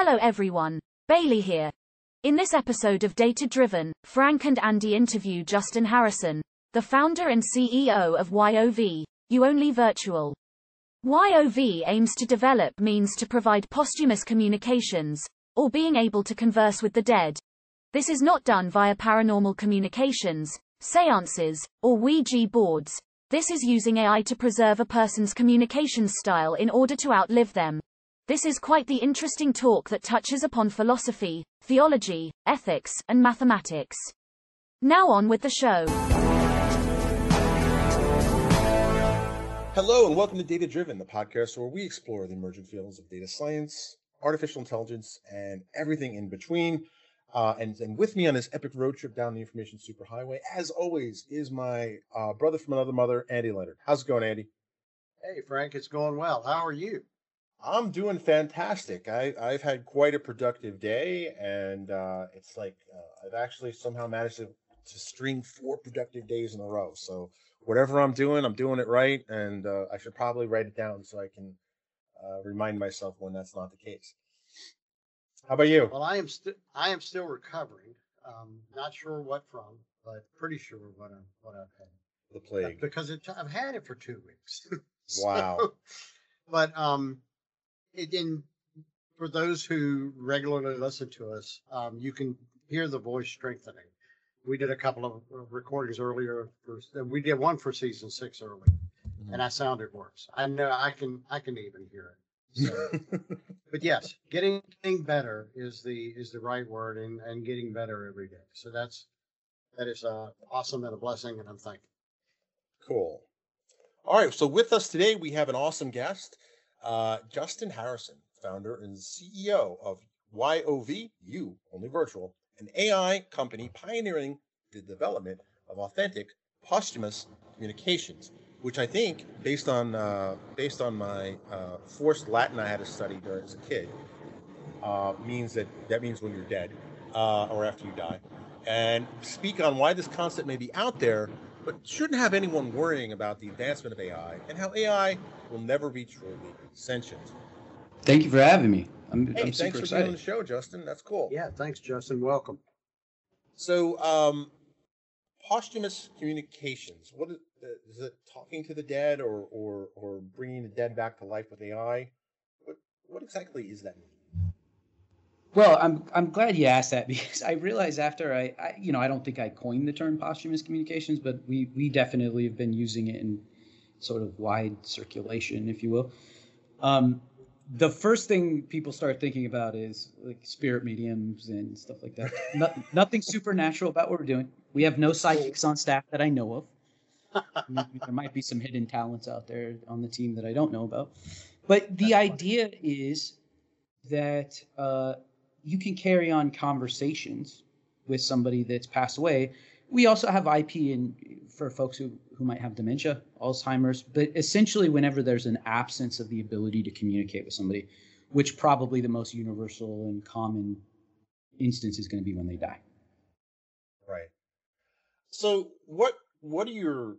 Hello everyone, Bailey here. In this episode of Data Driven, Frank and Andy interview Justin Harrison, the founder and CEO of YOV, You Only Virtual. YOV aims to develop means to provide posthumous communications, or being able to converse with the dead. This is not done via paranormal communications, seances, or Ouija boards. This is using AI to preserve a person's communication style in order to outlive them. This is quite the interesting talk that touches upon philosophy, theology, ethics, and mathematics. Now on with the show. Hello and welcome to Data Driven, the podcast where we explore the emerging fields of data science, artificial intelligence, and everything in between. Uh, and, and with me on this epic road trip down the information superhighway, as always, is my uh, brother from another mother, Andy Leonard. How's it going, Andy? Hey, Frank, it's going well. How are you? I'm doing fantastic. I, I've had quite a productive day, and uh, it's like uh, I've actually somehow managed to, to string four productive days in a row. So whatever I'm doing, I'm doing it right, and uh, I should probably write it down so I can uh, remind myself when that's not the case. How about you? Well, I am still I am still recovering. Um, not sure what from, but pretty sure what I'm what I've had. The plague. Because it, I've had it for two weeks. Wow. but um, in for those who regularly listen to us, um, you can hear the voice strengthening. We did a couple of uh, recordings earlier. For, we did one for season six early, Mhm. and I sounded worse. I know I can I can even hear it. So, but yes, getting better is the is the right word, and and getting better every day. So that's that is uh, awesome and a blessing, and I'm thankful. Cool. All right. So with us today, we have an awesome guest, uh, Justin Harrison, founder and CEO of YOV, You Only Virtual, an AI company pioneering the development of authentic posthumous communications, which I think, based on uh, based on my uh, forced Latin I had to study during as a kid, uh, means that that means when you're dead uh, or after you die, and speak on why this concept may be out there, but shouldn't have anyone worrying about the advancement of AI and how AI will never be truly sentient. Thank you for having me. I'm, Hey, I'm thanks super for being on the show, Justin. That's cool. Yeah, thanks, Justin. Welcome. So, um, posthumous communications. What is, uh, is it? Talking to the dead, or or or bringing the dead back to life with AI? What what exactly is that? Well, I'm I'm glad you asked that because I realized after I, I you know I don't think I coined the term posthumous communications, but we we definitely have been using it in sort of wide circulation, if you will. Um, the first thing people start thinking about is like spirit mediums and stuff like that. no, nothing supernatural about what we're doing. We have no psychics on staff that I know of. there might be some hidden talents out there on the team that I don't know about. But the idea is that uh, you can carry on conversations with somebody that's passed away. We also have IP in for folks who, who might have dementia, Alzheimer's, but essentially whenever there's an absence of the ability to communicate with somebody, which probably the most universal and common instance is going to be when they die. Right. So what what are your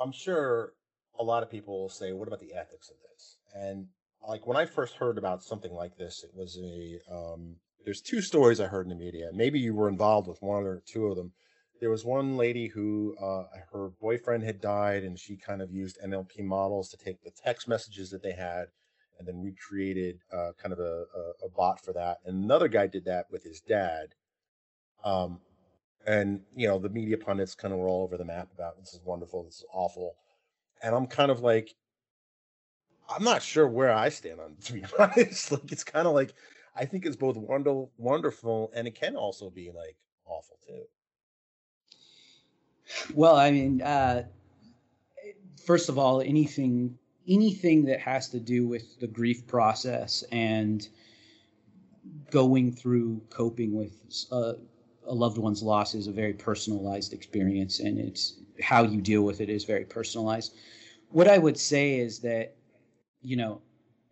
I'm sure a lot of people will say, what about the ethics of this? And like when I first heard about something like this, it was a um there's two stories I heard in the media. Maybe you were involved with one or two of them. There was one lady who uh, her boyfriend had died, and she kind of used NLP models to take the text messages that they had, and then recreated uh, kind of a, a, a bot for that. And another guy did that with his dad. Um, and you know the media pundits kind of were all over the map about this is wonderful, this is awful, and I'm kind of like, I'm not sure where I stand on it, to be honest. Like it's kind of like I think it's both wonderful, wonderful, and it can also be like awful too. Well, I mean, uh, first of all, anything anything that has to do with the grief process and going through coping with uh, a loved one's loss is a very personalized experience, and it's how you deal with it is very personalized. What I would say is that, you know,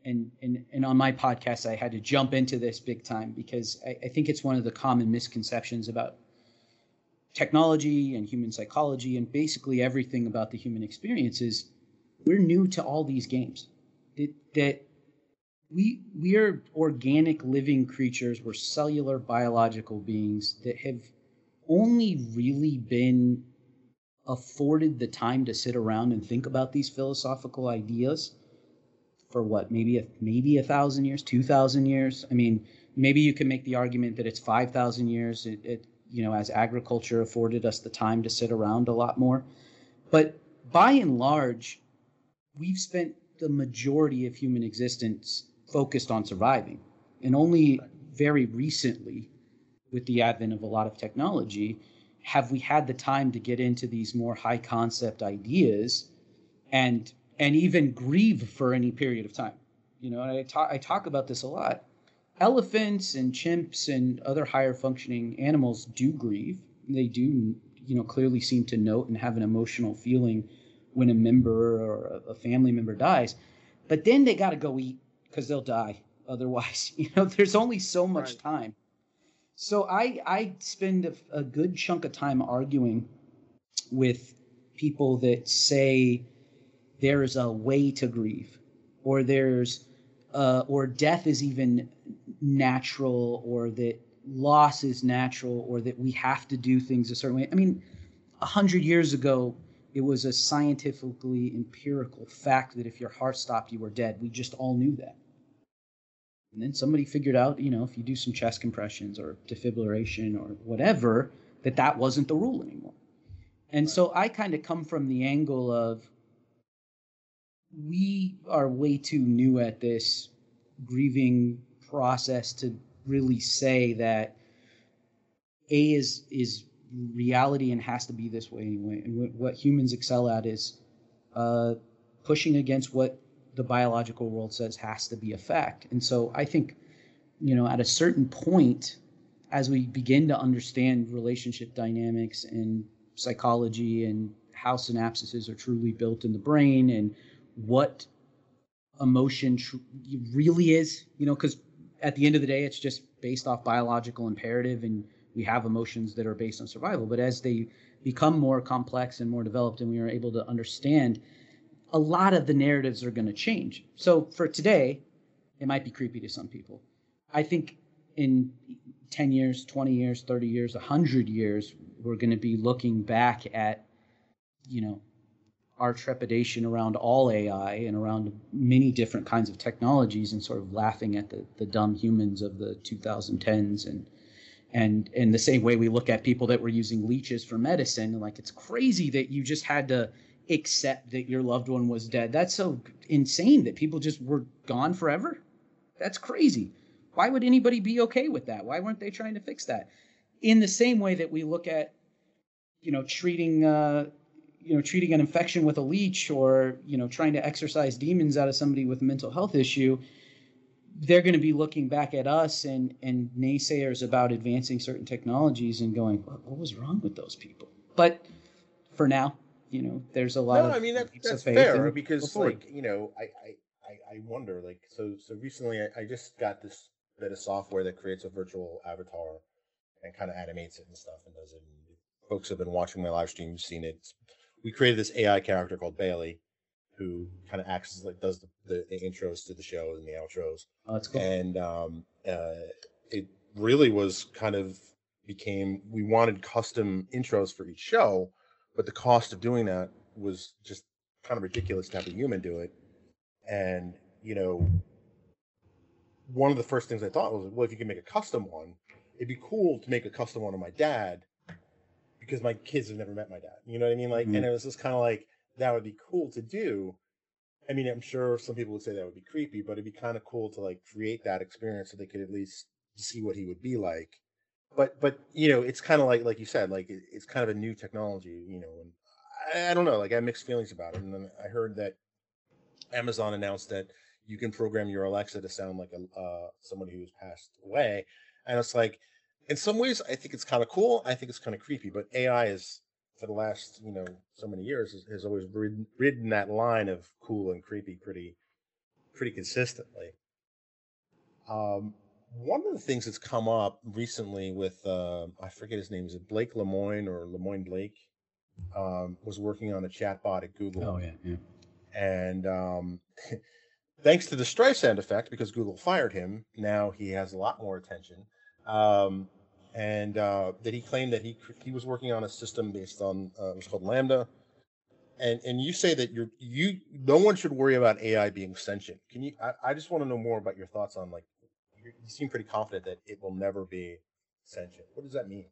and and and on my podcast, I had to jump into this big time because I, I think it's one of the common misconceptions about technology and human psychology and basically everything about the human experience is we're new to all these games. That, that we we are organic living creatures we're cellular biological beings that have only really been afforded the time to sit around and think about these philosophical ideas for what maybe a maybe a thousand years two thousand years? I mean maybe you can make the argument that it's 5000 years. It, it you know as agriculture afforded us the time to sit around a lot more. But by and large we've spent the majority of human existence focused on surviving. And only very recently, with the advent of a lot of technology, have we had the time to get into these more high concept ideas and and even grieve for any period of time. You know, I talk I talk about this a lot. Elephants and chimps and other higher functioning animals do grieve. They do, you know, clearly seem to note and have an emotional feeling when a member or a family member dies. But then they got to go eat because they'll die otherwise. You know, there's only so much right. time. So I I spend a, a good chunk of time arguing with people that say there's a way to grieve, or there's uh, or death is even natural, or that loss is natural, or that we have to do things a certain way. I mean, a hundred years ago, it was a scientifically empirical fact that if your heart stopped, you were dead. We just all knew that. And then somebody figured out, you know, if you do some chest compressions or defibrillation or whatever, that that wasn't the rule anymore. And so I kind of come from the angle of we are way too new at this grieving process to really say that A is is reality and has to be this way anyway. And what humans excel at is uh, pushing against what the biological world says has to be a fact. And so I think, you know, at a certain point, as we begin to understand relationship dynamics and psychology and how synapses are truly built in the brain and what emotion tr- really is, you know, because at the end of the day, it's just based off biological imperative and we have emotions that are based on survival. But as they become more complex and more developed and we are able to understand a lot of the narratives are going to change. So for today, it might be creepy to some people. I think in 10 years, 20 years, 30 years, 100 years, we're going to be looking back at, you know, our trepidation around all AI and around many different kinds of technologies and sort of laughing at the, the dumb humans of the 2010s and and in the same way we look at people that were using leeches for medicine like it's crazy that you just had to accept that your loved one was dead. That's so insane that people just were gone forever. That's crazy. Why would anybody be okay with that? Why weren't they trying to fix that? In the same way that we look at, you know, treating, uh, you know, treating an infection with a leech or you know, trying to exorcise demons out of somebody with a mental health issue, they're going to be looking back at us and and naysayers about advancing certain technologies and going, what, what was wrong with those people? But for now, you know, there's a lot no, of I mean that, that's fair because like you know, I, I I wonder like so so recently I, I just got this bit of software that creates a virtual avatar and kind of animates it and stuff and does it. And folks have been watching my live stream, you've seen it. We created this AI character called Bailey, who kind of acts as like does the, the, the, intros to the show and the outros. Oh, that's cool. And um, uh, it really was kind of became we wanted custom intros for each show but the cost of doing that was just kind of ridiculous to have a human do it. And, you know, one of the first things I thought was, well, if you can make a custom one, it'd be cool to make a custom one of my dad because my kids have never met my dad. You know what I mean? Like, mm-hmm. and it was just kind of like, that would be cool to do. I mean, I'm sure some people would say that would be creepy, but it'd be kind of cool to like create that experience so they could at least see what he would be like but but you know it's kind of like like you said like it, it's kind of a new technology you know and I, I, don't know like i have mixed feelings about it and then i heard that amazon announced that you can program your alexa to sound like a uh, somebody who's passed away and it's like in some ways i think it's kind of cool i think it's kind of creepy but ai is for the last you know so many years has, has always ridden, ridden that line of cool and creepy pretty pretty consistently um one of the things that's come up recently with uh, I forget his name is it Blake Lemoine or Lemoine Blake um, was working on a chatbot at Google. Oh yeah, yeah. And um, thanks to the Streisand effect, because Google fired him, now he has a lot more attention. Um, and uh, that he claimed that he he was working on a system based on uh, it was called LaMDA. And and you say that you're you no one should worry about AI being sentient. Can you? I, I just want to know more about your thoughts on like you seem pretty confident that it will never be sentient. What does that mean?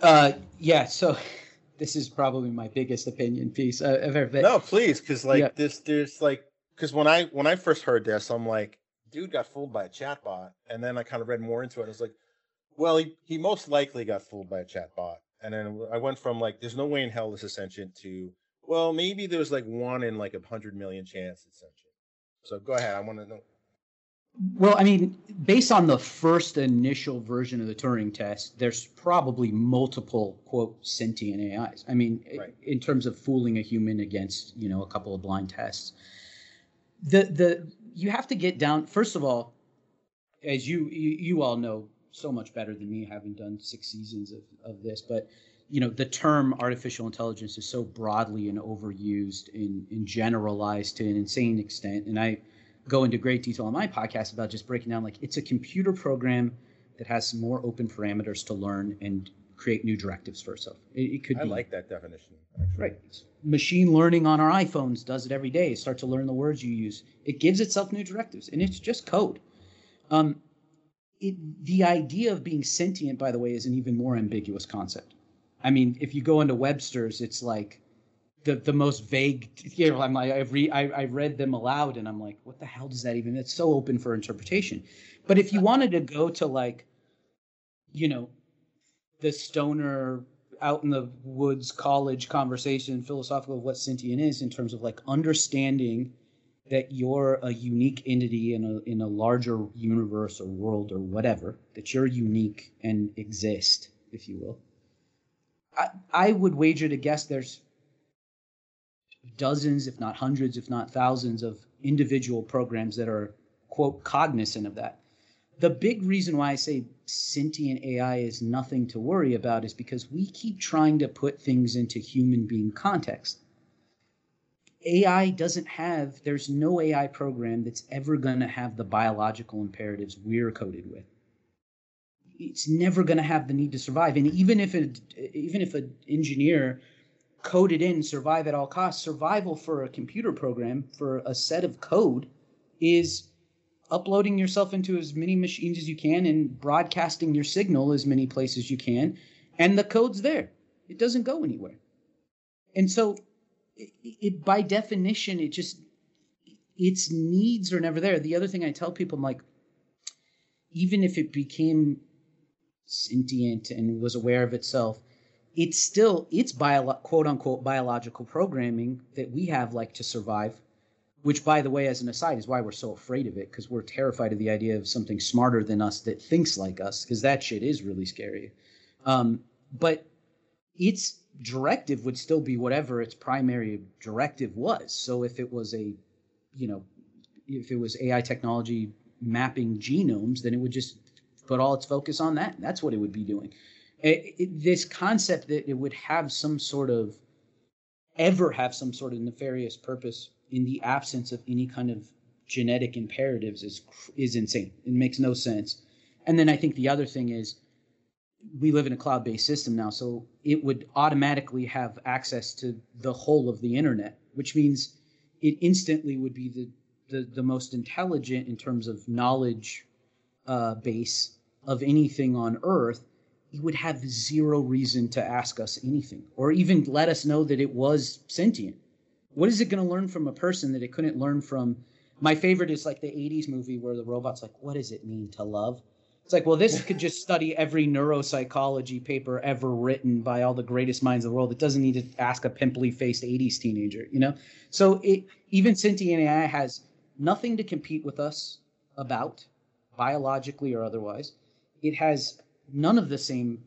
Uh, yeah. So this is probably my biggest opinion piece I've ever been. No, please, because like yeah. this, there's like, because when I when I first heard this, I'm like, dude got fooled by a chatbot, and then I kind of read more into it. I was like, well, he he most likely got fooled by a chatbot, and then I went from like, there's no way in hell this is sentient to, well, maybe there's like one in like a hundred million chance it's sentient. So go ahead, I want to know. Well, I mean, based on the first initial version of the Turing test, there's probably multiple quote sentient AIs. I mean, right. in terms of fooling a human against you know a couple of blind tests, the the you have to get down. First of all, as you you, all know so much better than me, having done six seasons of of this, but you know the term artificial intelligence is so broadly and overused and, and generalized to an insane extent, and I go into great detail on my podcast about just breaking down like it's a computer program that has some more open parameters to learn and create new directives for itself. It, it could I be, like that definition. Actually. Right. Machine learning on our iPhones does it every day. Start to learn the words you use. It gives itself new directives, and it's just code. Um, it, the idea of being sentient, by the way, is an even more ambiguous concept. I mean, if you go into Webster's, it's like the the most vague. You know, I'm like I've re, I, I read them aloud, and I'm like, what the hell does that even? It's so open for interpretation. But if you wanted to go to like, you know, the stoner out in the woods college conversation philosophical of what sentient is in terms of like understanding that you're a unique entity in a in a larger universe or world or whatever that you're unique and exist if you will I, I would wager to guess there's dozens, if not hundreds, if not thousands of individual programs that are, quote, cognizant of that. The big reason why I say sentient AI is nothing to worry about is because we keep trying to put things into human being context. AI doesn't have, there's no AI program that's ever going to have the biological imperatives we're coded with. It's never going to have the need to survive. And even if it, even if an engineer coded in survive at all costs. Survival for a computer program, for a set of code, is uploading yourself into as many machines as you can and broadcasting your signal as many places you can. And the code's there, it doesn't go anywhere. And so, it, it, by definition, it just, its needs are never there. The other thing I tell people, I'm like, even if it became sentient and was aware of itself, it's still it's bio, quote unquote biological programming that we have like to survive which by the way as an aside is why we're so afraid of it because we're terrified of the idea of something smarter than us that thinks like us because that shit is really scary. Um, but its directive would still be whatever its primary directive was. So if it was a you know if it was ai technology mapping genomes then it would just put all its focus on that. That's what it would be doing. It, it, this concept that it would have some sort of ever have some sort of nefarious purpose in the absence of any kind of genetic imperatives is is insane. It makes no sense. And then I think the other thing is we live in a cloud-based system now, so it would automatically have access to the whole of the internet, which means it instantly would be the the, the most intelligent in terms of knowledge uh, base of anything on earth It would have zero reason to ask us anything or even let us know that it was sentient. What is it going to learn from a person that it couldn't learn from? My favorite is like the 80s movie where the robot's like, What does it mean to love? It's like, well, this could just study every neuropsychology paper ever written by all the greatest minds in the world. It doesn't need to ask a pimply faced 80s teenager, you know? So it, even sentient AI has nothing to compete with us about, biologically or otherwise. It has none of the same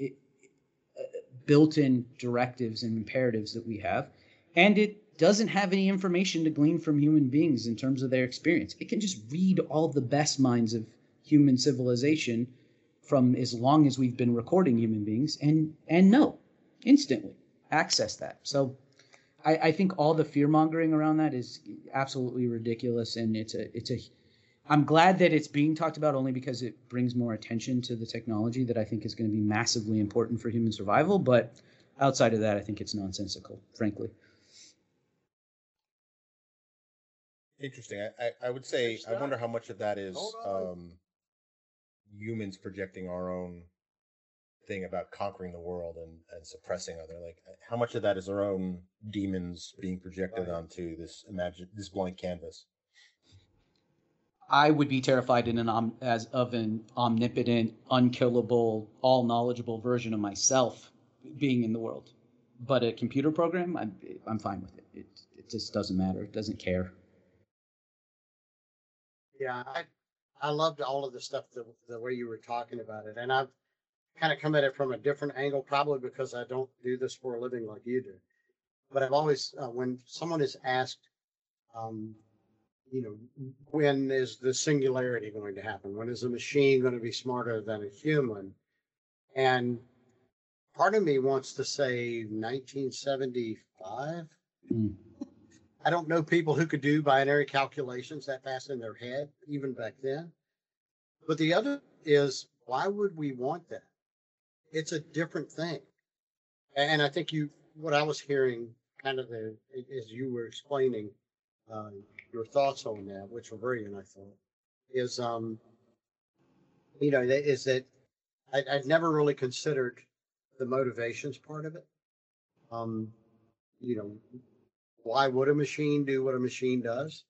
uh, built-in directives and imperatives that we have and it doesn't have any information to glean from human beings in terms of their experience it can just read all the best minds of human civilization from as long as we've been recording human beings and and know instantly access that so I, I think all the fear mongering around that is absolutely ridiculous, and it's a it's a. I'm glad that it's being talked about only because it brings more attention to the technology that I think is going to be massively important for human survival. But outside of that, I think it's nonsensical, frankly. Interesting. I, I, I would say I wonder how much of that is um, humans projecting our own thing about conquering the world and, and suppressing other like how much of that is our own demons being projected right. onto this imagine this blank canvas i would be terrified in an om, as of an omnipotent unkillable all knowledgeable version of myself being in the world but a computer program i'm, I'm fine with it. it it just doesn't matter it doesn't care yeah i i loved all of the stuff the, the way you were talking about it and i've kind of come at it from a different angle, probably because I don't do this for a living like you do. But I've always, uh, when someone is asked, um, you know, when is the singularity going to happen? When is a machine going to be smarter than a human? And part of me wants to say 1975. Mm. I don't know people who could do binary calculations that fast in their head, even back then. But the other is, why would we want that? it's a different thing. And I think you, what I was hearing kind of the, as you were explaining uh, your thoughts on that, which were brilliant, I thought, is, um, you know, is that I, I'd never really considered the motivations part of it. Um, you know, why would a machine do what a machine does?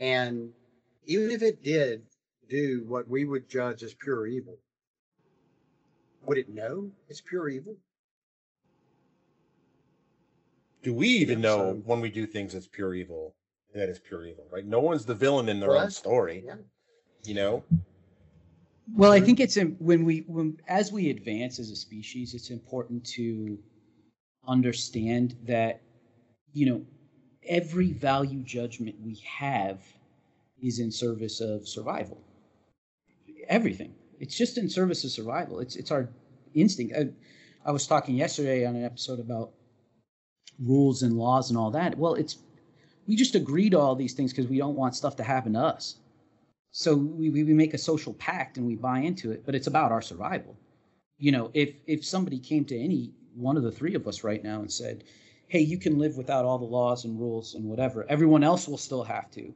And even if it did do what we would judge as pure evil, would it know it's pure evil? Do we even know so, when we do things that's pure evil that is pure evil, right? No one's the villain in their own story. Yeah. You know? Well, I think it's when we when as we advance as a species, it's important to understand that you know every value judgment we have is in service of survival. Everything. It's just in service of survival. It's it's our instinct. I, I was talking yesterday on an episode about rules and laws and all that. Well, it's we just agree to all these things because we don't want stuff to happen to us. So we, we make a social pact and we buy into it, but it's about our survival. You know, if if somebody came to any one of the three of us right now and said, "Hey, you can live without all the laws and rules and whatever. Everyone else will still have to."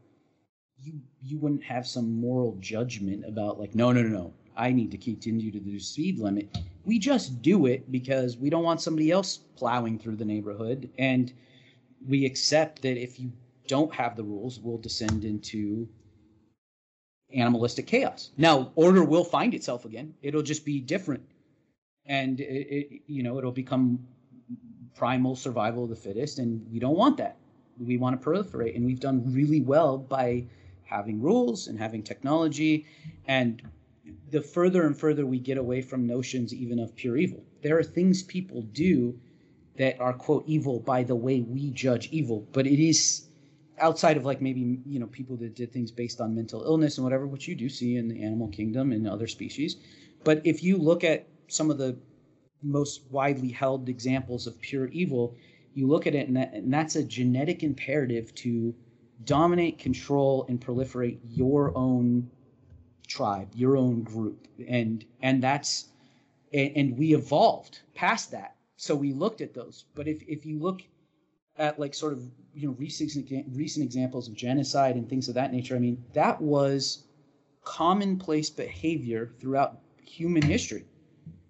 You you wouldn't have some moral judgment about like, no, no, no, no. I need to continue to the speed limit. We just do it because we don't want somebody else plowing through the neighborhood. And we accept that if you don't have the rules, we'll descend into animalistic chaos. Now, order will find itself again. It'll just be different. And, it, it, you know, it'll become primal survival of the fittest. And we don't want that. We want to proliferate. And we've done really well by having rules and having technology and the further and further we get away from notions even of pure evil. There are things people do that are quote evil by the way we judge evil, but it is outside of like maybe you know people that did things based on mental illness and whatever, which you do see in the animal kingdom and other species. But if you look at some of the most widely held examples of pure evil, you look at it and, that, and that's a genetic imperative to dominate, control, and proliferate your own tribe, your own group, and and that's and, and we evolved past that. So we looked at those. But if if you look at like sort of you know recent recent examples of genocide and things of that nature, I mean that was commonplace behavior throughout human history.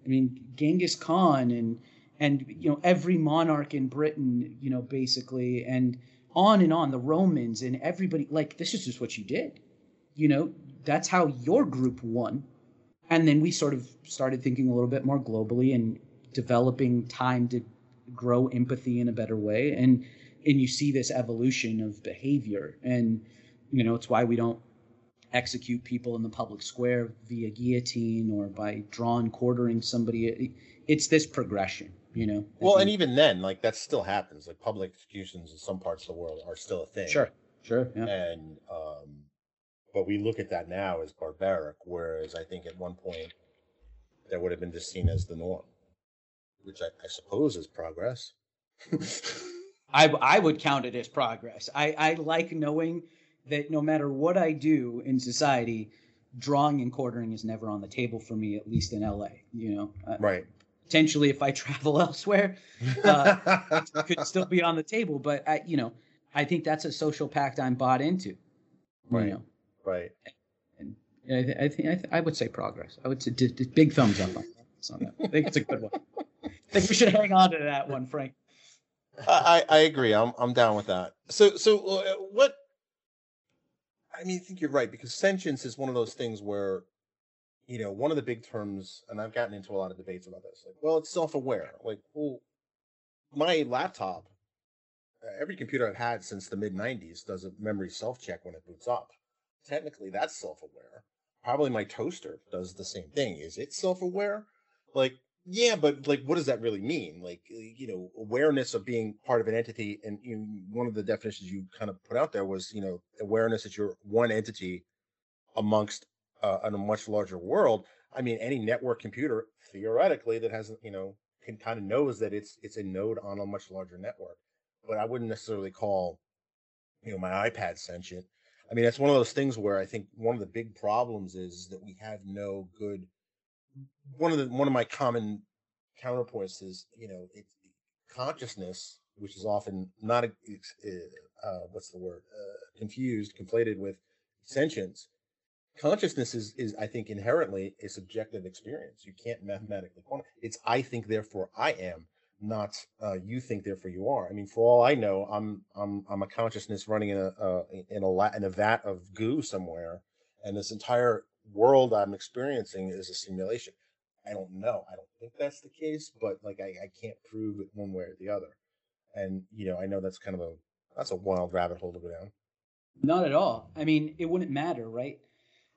I mean Genghis Khan and and you know every monarch in Britain, you know basically, and on and on the Romans and everybody like this is just what you did. You know, that's how your group won. And then we sort of started thinking a little bit more globally and developing time to grow empathy in a better way. And and you see this evolution of behavior. And you know, it's why we don't execute people in the public square via guillotine or by drawn quartering somebody. It's this progression, you know. Well, and even then, like that still happens. Like public executions in some parts of the world are still a thing. Sure, sure. Yeah. And um, but we look at that now as barbaric, whereas I think at one point that would have been just seen as the norm, which I, I suppose is progress. I I would count it as progress. I I like knowing that no matter what I do in society, drawing and quartering is never on the table for me, at least in LA. You know, Uh, Right. potentially if I travel elsewhere, uh, it could still be on the table. But I, you know, I think that's a social pact I'm bought into. You Right. know, right. and I, th- I think I, th- I would say progress. I would say d- d- big thumbs up on that. I think it's a good one. I think we should hang on to that one, Frank. I, I I agree. I'm I'm down with that. So so uh, what? I mean, I think you're right because sentience is one of those things where, you know, one of the big terms, and I've gotten into a lot of debates about this. Like, well, it's self-aware. Like, well, my laptop, uh, every computer I've had since the mid '90s does a memory self-check when it boots up. Technically, that's self-aware. Probably my toaster does the same thing. Is it self-aware? Like, yeah, but like, what does that really mean? Like, uh, you know, awareness of being part of an entity, and you know, one of the definitions you kind of put out there was, you know, awareness that you're one entity amongst uh, a much larger world. I mean, any network computer theoretically that has, you know, can kind of knows that it's it's a node on a much larger network. But I wouldn't necessarily call, you know, my iPad sentient. I mean, that's one of those things where I think one of the big problems is that we have no good one of the one of my common counterpoints is you know it's consciousness which is often not a- uh, uh, what's the word uh, confused conflated with sentience consciousness is is i think inherently a subjective experience. You can't mathematically quantify it's i think therefore i am not uh, you think therefore you are. I mean for all i know i'm i'm i'm a consciousness running in a uh, in a in a vat of goo somewhere and this entire world I'm experiencing is a simulation. I don't know. I don't think that's the case, but like I, I can't prove it one way or the other. And you know, I know that's kind of a that's a wild rabbit hole to go down. Not at all. I mean, it wouldn't matter, right?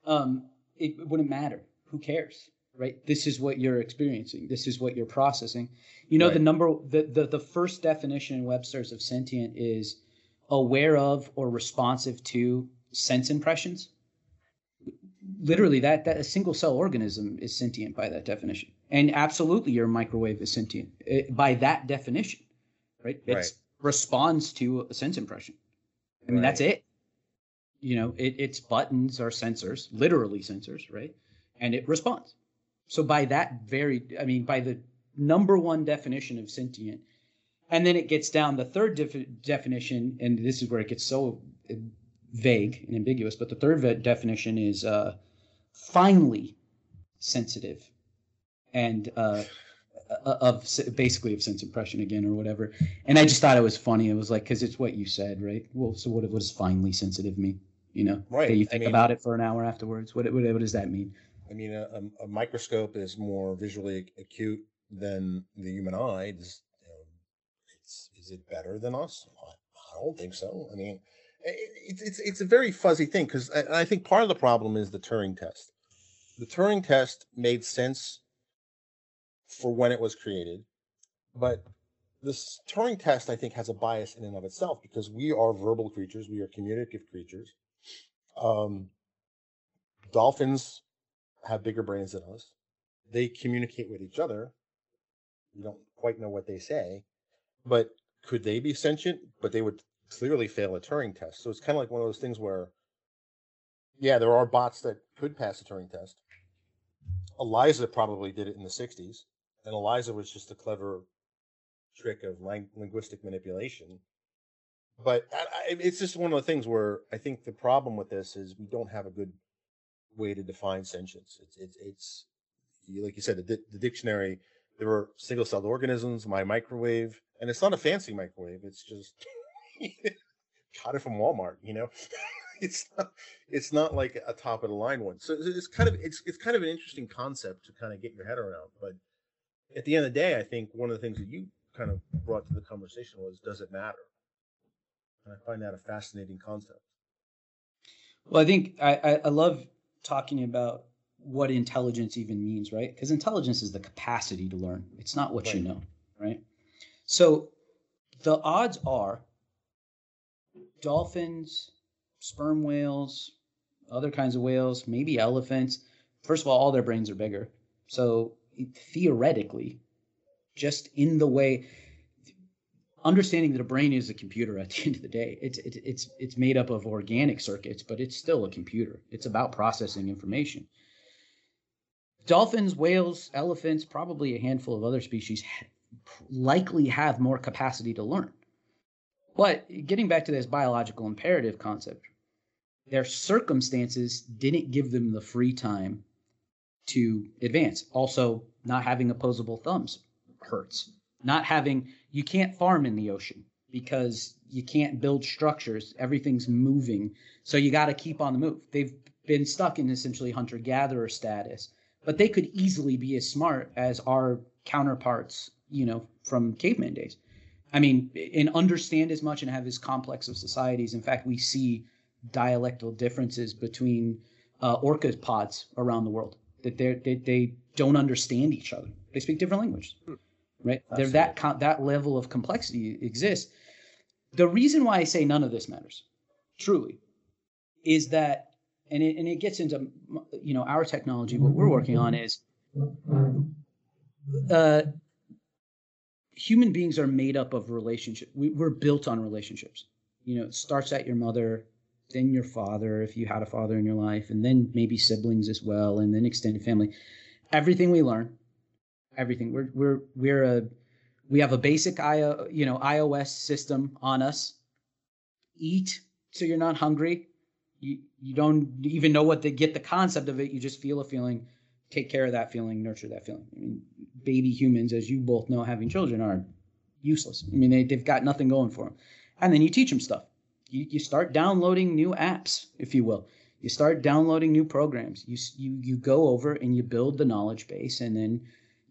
Um, it, it wouldn't matter. Who cares, right? This is what you're experiencing. This is what you're processing. You know, the number, the, the the first definition in Webster's of sentient is aware of or responsive to sense impressions. Literally, that that a single cell organism is sentient by that definition, and absolutely, your microwave is sentient eh, by that definition, right? It Right. responds to a sense impression. I mean, that's it. You know, it, its buttons are sensors, literally sensors, right? And it responds. So by that very, I mean, by the number one definition of sentient, and then it gets down the third defi- definition, and this is where it gets so uh, vague and ambiguous. But the third definition is uh, finely sensitive, and uh, uh, of basically of sense impression again or whatever. And I just thought it was funny. It was like because it's what you said, right? Well, so what, what does finely sensitive mean? You know, Right. That you I think mean- about it for an hour afterwards. What, what what does that mean? I mean, a, a, microscope is more visually acute than the human eye. Does, you know, it's, is it better than us? I, I don't think so. I mean, i- i- it's it's it's a very fuzzy thing because I, I think part of the problem is the Turing test. The Turing test made sense for when it was created, but this Turing test I think has a bias in and of itself because we are verbal creatures, we are communicative creatures. Um, dolphins have bigger brains than us. They communicate with each other. We don't quite know what they say, but could they be sentient? But they would clearly fail a Turing test. So it's kind of like one of those things where, yeah, there are bots that could pass a Turing test. Eliza probably did it in the 60s, and Eliza was just a clever trick of linguistic manipulation. But I, I, it's just one of the things where I think the problem with this is we don't have a good way to define sentience. It's it's it's like you said, the, the dictionary. There were single-celled organisms, my microwave, and it's not a fancy microwave. It's just got it from Walmart. You know, it's not it's not like a top of the line one. So it's- kind of it's it's kind of an interesting concept to kind of get your head around. But at the end of the day, I think one of the things that you kind of brought to the conversation was, does it matter? And I find that a fascinating concept. Well, I think I, I, I love talking about what intelligence even means, right? Because intelligence is the capacity to learn. It's not what you know, right? So the odds are dolphins, sperm whales, other kinds of whales, maybe elephants. First of all, all their brains are bigger. So theoretically, just in the way understanding that a brain is a computer at the end of the day. It's it's it's it's made up of organic circuits, but it's still a computer. It's about processing information. Dolphins, whales, elephants, probably a handful of other species likely have more capacity to learn. But getting back to this biological imperative concept, their circumstances didn't give them the free time to advance. Also, not having opposable thumbs hurts. Not having, you can't farm in the ocean because you can't build structures. Everything's moving. So you got to keep on the move. They've been stuck in essentially hunter gatherer status, but they could easily be as smart as our counterparts, you know, from caveman days. I mean, and understand as much and have as complex of societies. In fact, we see dialectal differences between uh, orca pods around the world that they they they don't understand each other. They speak different languages, hmm. right? There that that level of complexity exists. The reason why I say none of this matters, truly, is that and it and it gets into you know our technology. What we're working on is. Uh, human beings are made up of relationship. We, we're built on relationships. You know, it starts at your mother, then your father, if you had a father in your life, and then maybe siblings as well, and then extended family. Everything we learn, everything. We're we're we're a we have a basic I you know iOS system on us. Eat so you're not hungry. You you don't even know what to get the concept of it. You just feel a feeling take care of that feeling, nurture that feeling. I mean, baby humans, as you both know, having children are useless. I mean, they, they've got nothing going for them. And then you teach them stuff. You, you start downloading new apps, if you will. You start downloading new programs. You, you, you go over and you build the knowledge base. And then,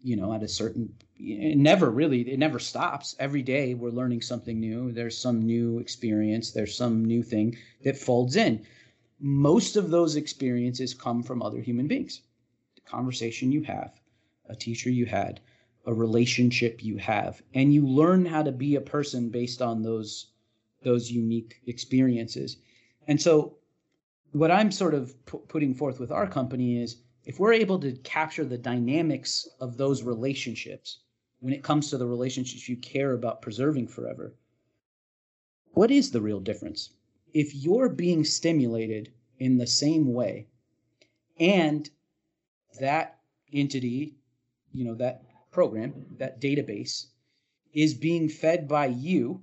you know, at a certain, it never really, it never stops. Every day we're learning something new. There's some new experience. There's some new thing that folds in. Most of those experiences come from other human beings The conversation you have, a teacher you had, a relationship you have, and you learn how to be a person based on those those unique experiences. And so what I'm sort of pu- putting forth with our company is if we're able to capture the dynamics of those relationships when it comes to the relationships you care about preserving forever, what is the real difference? If you're being stimulated in the same way and that entity, you know, that program, that database is being fed by you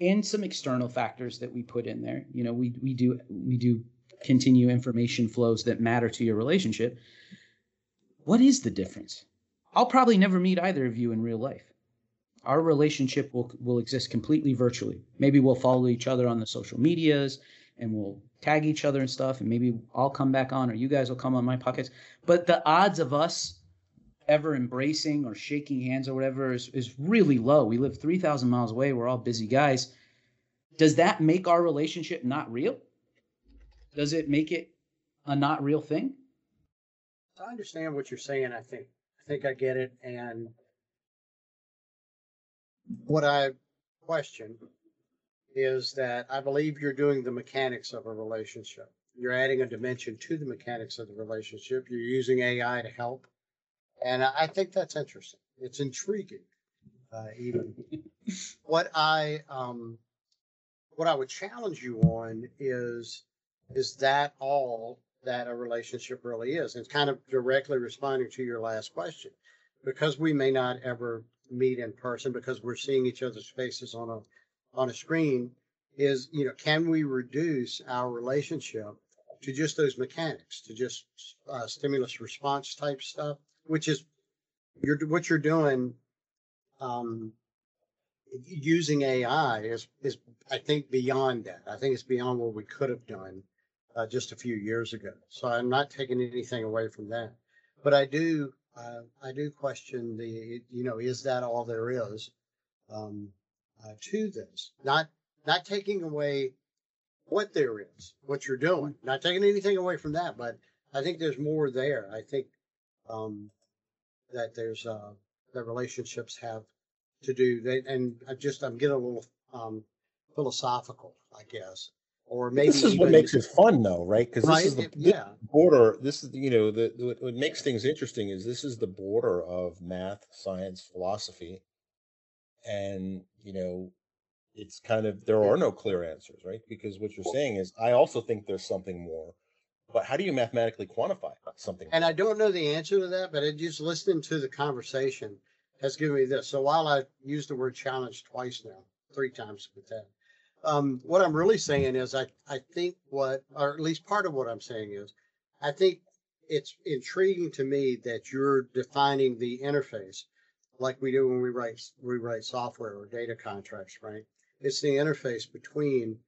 and some external factors that we put in there. You know, we we do we do continue information flows that matter to your relationship. What is the difference? I'll probably never meet either of you in real life. Our relationship will will exist completely virtually. Maybe we'll follow each other on the social medias and we'll tag each other and stuff, and maybe I'll come back on or you guys will come on my podcast. But the odds of us ever embracing or shaking hands or whatever is, is really low. We live 3,000 miles away. We're all busy guys. Does that make our relationship not real? Does it make it a not real thing? I understand what you're saying. I think I think I get it. And what I question is that I believe you're doing the mechanics of a relationship. You're adding a dimension to the mechanics of the relationship. You're using AI to help. And I think that's interesting. It's intriguing, uh, even. what I um, what I would challenge you on is is that all that a relationship really is? It's kind of directly responding to your last question, because we may not ever meet in person because we're seeing each other's faces on a on a screen is, you know, can we reduce our relationship to just those mechanics, to just uh, stimulus response type stuff, which is you're what you're doing. Um, using AI is is I think beyond that. I think it's beyond what we could have done uh, just a few years ago. So I'm not taking anything away from that, but I do uh, I do question the you know is that all there is? Um, uh, to this. Not not taking away what there is, what you're doing, not taking anything away from that, but I think there's more there. I think um, that there's uh, that relationships have to do. They, and I just I'm getting a little um, philosophical, I guess, or maybe this is even, what makes it fun, though, right? Because right? this is the It- yeah, border. This is you know the, the what makes things interesting is this is the border of math, science, philosophy, and you know it's kind of there are no clear answers right because what you're saying is i also think there's something more but how do you mathematically quantify something And I don't know the answer to that, but it just listening to the conversation has given me this. So while I used the word challenge twice now, three times with that, um, what I'm really saying is I, I think what, or at least part of what I'm saying is, I think it's intriguing to me that you're defining the interface like we do when we write we write software or data contracts, right? It's the interface between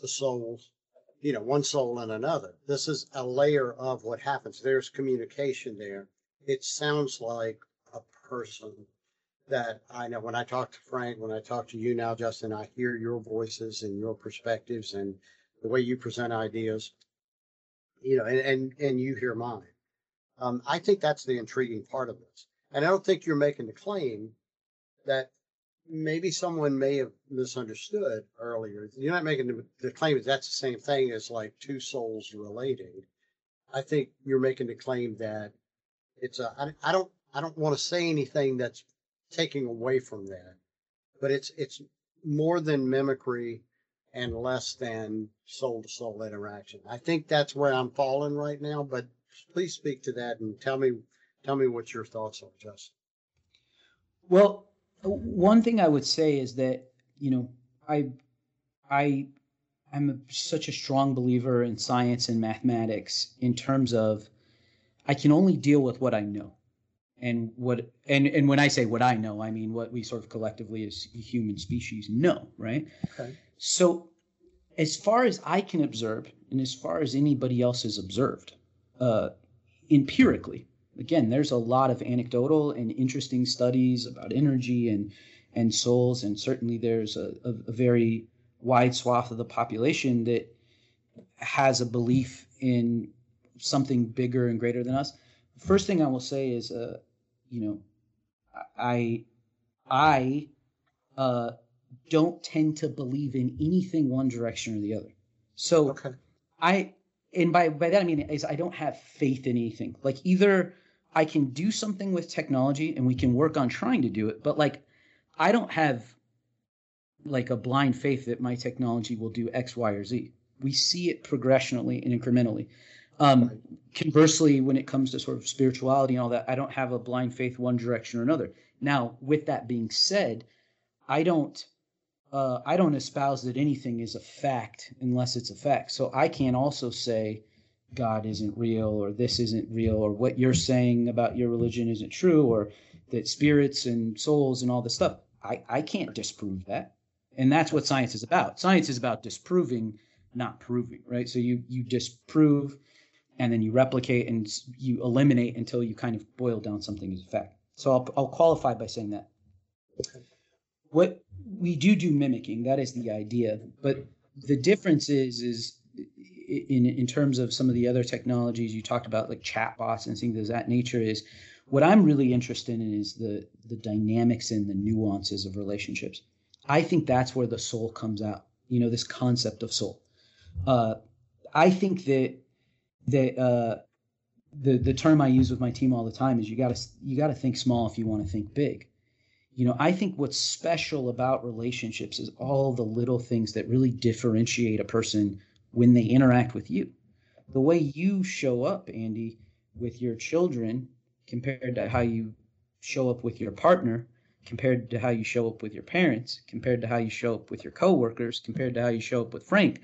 the souls you know, one soul and another. This is a layer of what happens. There's communication there. It sounds like a person that I know when I talk to Frank, when I talk to you now, Justin, I hear your voices and your perspectives and the way you present ideas, you know, and, and, and you hear mine. Um, I think that's the intriguing part of this. And I don't think you're making the claim that maybe someone may have misunderstood earlier. You're not making the, the claim that that's the same thing as like two souls relating. I think you're making the claim that it's a. I, I don't. I don't want to say anything that's taking away from that, but it's it's more than mimicry and less than soul to soul interaction. I think that's where I'm falling right now. But please speak to that and tell me tell me what your thoughts are, Justin. Well, one thing I would say is that you know I I I'm a, such a strong believer in science and mathematics in terms of I can only deal with what I know. And what and and when I say what I know, I mean what we sort of collectively as human species know, right? Okay. So as far as I can observe, and as far as anybody else has observed, uh, empirically, again, there's a lot of anecdotal and interesting studies about energy and and souls, and certainly there's a, a, a very wide swath of the population that has a belief in something bigger and greater than us. The first thing I will say is, uh, you know, I I uh, don't tend to believe in anything one direction or the other. So Okay. I and by by that I mean is I don't have faith in anything. Like either I can do something with technology and we can work on trying to do it, but like I don't have like a blind faith that my technology will do X, Y, or Z. We see it progressionally and incrementally. Um, Conversely, when it comes to sort of spirituality and all that, I don't have a blind faith one direction or another. Now, with that being said, I don't uh, I don't espouse that anything is a fact unless it's a fact. So I can also say God isn't real or this isn't real or what you're saying about your religion isn't true or that spirits and souls and all this stuff. I, I can't disprove that. And that's what science is about. Science is about disproving, not proving, right? So you you disprove and then you replicate and you eliminate until you kind of boil down something as a fact. So I'll, I'll qualify by saying that what we do do mimicking that is the idea but the difference is is in in terms of some of the other technologies you talked about like chatbots and things of that nature is what i'm really interested in is the the dynamics and the nuances of relationships. I think that's where the soul comes out you know this concept of soul. Uh, i think that that uh, the the term i use with my team all the time is you got to you got to think small if you want to think big. You know i think what's special about relationships is all the little things that really differentiate a person when they interact with you. The way you show up andy with your children compared to how you show up with your partner compared to how you show up with your parents compared to how you show up with your coworkers compared to how you show up with frank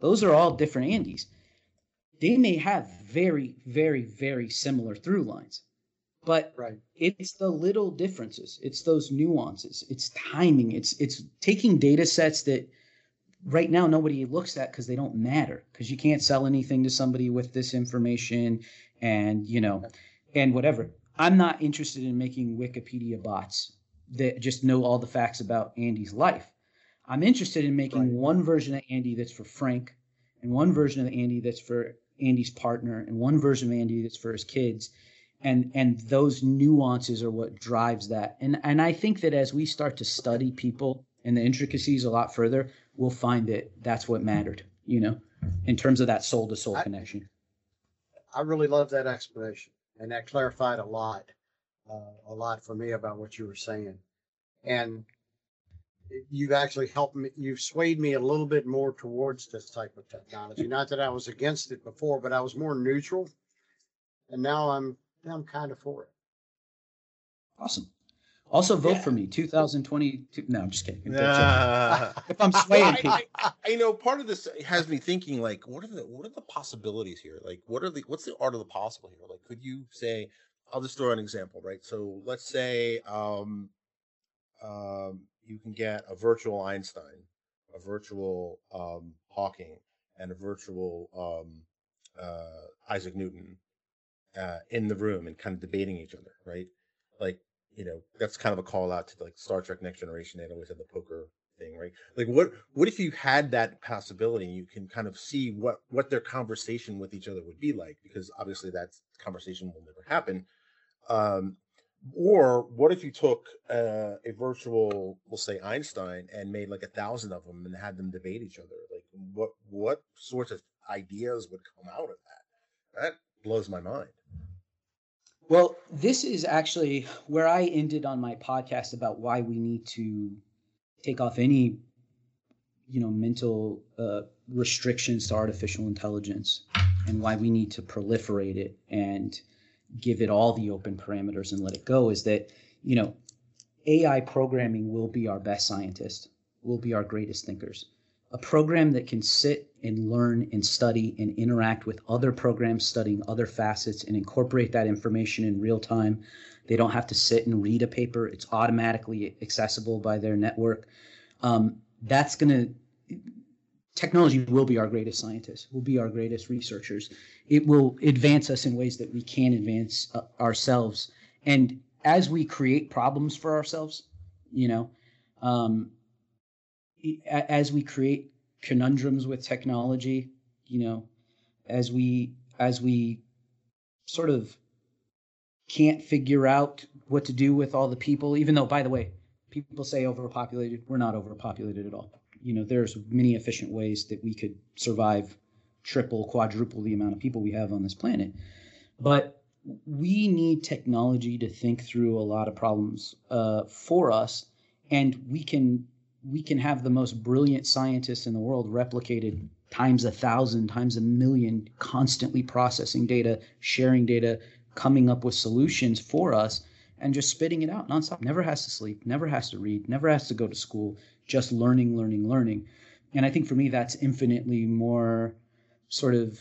those are all different andys. They may have very very very similar through lines but Right. it's the little differences. It's those nuances. It's timing. It's it's taking data sets that right now nobody looks at because they don't matter because you can't sell anything to somebody with this information and you know and whatever. I'm not interested in making wikipedia bots that just know all the facts about andy's life. I'm interested in making Right. one version of andy that's for frank and one version of andy that's for andy's partner and one version of andy that's for his kids. And and those nuances are what drives that. And and i think that as we start to study people and the intricacies a lot further we'll find that that's what mattered you know in terms of that soul to soul connection I really love that explanation, and that clarified a lot, uh, a lot for me about what you were saying. And you've actually helped me. You've swayed me a little bit more towards this type of technology. Not that I was against it before, but I was more neutral, and now I'm now I'm kind of for it. Awesome. Also, vote Yeah. for me. 2022. No, I'm just kidding. Nah. If I'm swaying I, I, I know part of this has me thinking like, what are the what are the possibilities here? Like, what are the what's the art of the possible here? Like, could you say? I'll just throw an example, right? So let's say um, um, you can get a virtual Einstein, a virtual um, Hawking, and a virtual um, uh, Isaac Newton uh, in the room and kind of debating each other, right? Like, you know, that's kind of a call out to like Star Trek Next Generation. They always had the poker thing, right? Like, what what if you had that possibility? and You can kind of see what what their conversation with each other would be like, because obviously that conversation will never happen. Um, or what if you took uh, a virtual, we'll say Einstein, and made like a thousand of them and had them debate each other? Like, what what sorts of ideas would come out of that? That blows my mind. Well, this is actually where I ended on my podcast about why we need to take off any, you know, mental uh, restrictions to artificial intelligence, and why we need to proliferate it and give it all the open parameters and let it go. Is that you know, AI programming will be our best scientist, will be our greatest thinkers. A program that can sit and learn and study and interact with other programs studying other facets and incorporate that information in real time. They don't have to sit and read a paper, it's automatically accessible by their network. Um, that's going to, technology will be our greatest scientists, will be our greatest researchers. It will advance us in ways that we can advance uh, ourselves. And as we create problems for ourselves, you know, um, as we create conundrums with technology, you know, as we as we sort of can't figure out what to do with all the people, even though, by the way, people say overpopulated. We're not overpopulated at all. You know, there's many efficient ways that we could survive triple, quadruple the amount of people we have on this planet. But we need technology to think through a lot of problems uh, for us, and we can we can have the most brilliant scientists in the world replicated times a thousand, times a million, constantly processing data, sharing data, coming up with solutions for us, and just spitting it out nonstop. Never has to sleep, never has to read, never has to go to school, just learning, learning, learning. And I think for me, that's infinitely more sort of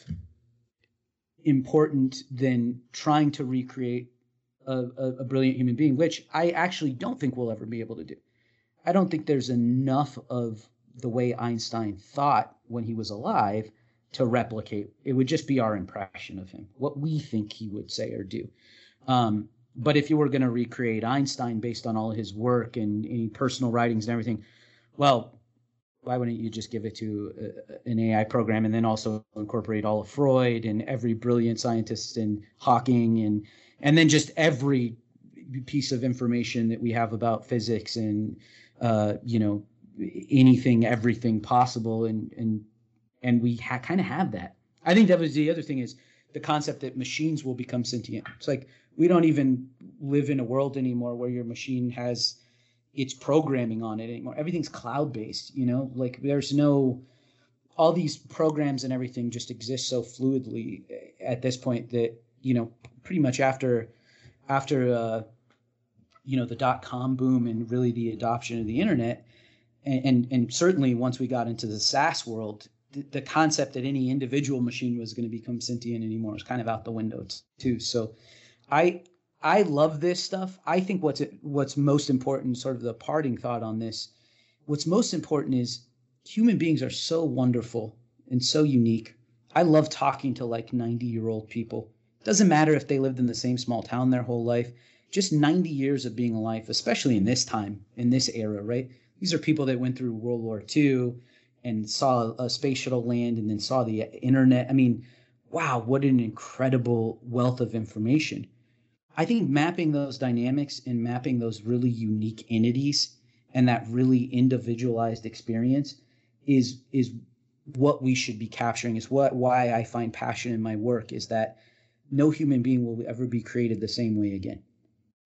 important than trying to recreate a, a, a brilliant human being, which I actually don't think we'll ever be able to do. I don't think there's enough of the way Einstein thought when he was alive to replicate. It would just be our impression of him, what we think he would say or do. Um, but if you were going to recreate Einstein based on all his work and any personal writings and everything, well, why wouldn't you just give it to a, an AI program and then also incorporate all of Freud and every brilliant scientist and Hawking and and then just every piece of information that we have about physics and uh, you know anything, everything possible, and and and we ha- kind of have that. I think that was the other thing is the concept that machines will become sentient. It's like we don't even live in a world anymore where your machine has its programming on it anymore. Everything's cloud based, you know, like there's no all these programs and everything just exist so fluidly at this point that, you know, pretty much after after uh you know the dot com boom and really the adoption of the internet and and, and certainly once we got into the SaaS world the, the concept that any individual machine was going to become sentient anymore is kind of out the window too so I I love this stuff. I think what's what's most important, sort of the parting thought on this, what's most important is human beings are so wonderful and so unique. I love talking to like 90 year old people. Doesn't matter if they lived in the same small town their whole life. Just 90 years of being alive, especially in this time, in this era, right? These are people that went through World War II and saw a space shuttle land and then saw the internet. I mean, wow, what an incredible wealth of information. I think mapping those dynamics and mapping those really unique entities and that really individualized experience is is what we should be capturing is what why I find passion in my work is that no human being will ever be created the same way again.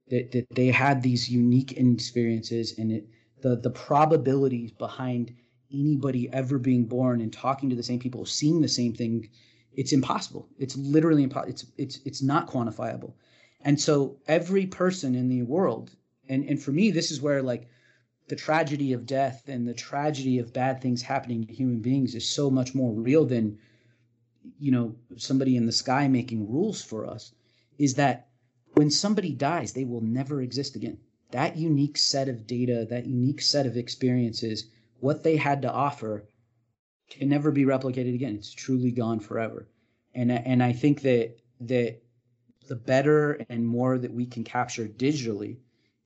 That that they had these unique experiences and it the the probabilities behind anybody ever being born and talking to the same people, seeing the same thing, it's impossible. It's literally impossible. It's it's it's not quantifiable. And so every person in the world, and and for me, this is where like the tragedy of death and the tragedy of bad things happening to human beings is so much more real than you know somebody in the sky making rules for us is that when somebody dies they will never exist again that unique set of data that unique set of experiences what they had to offer can never be replicated again it's truly gone forever and and i think that that the better and more that we can capture digitally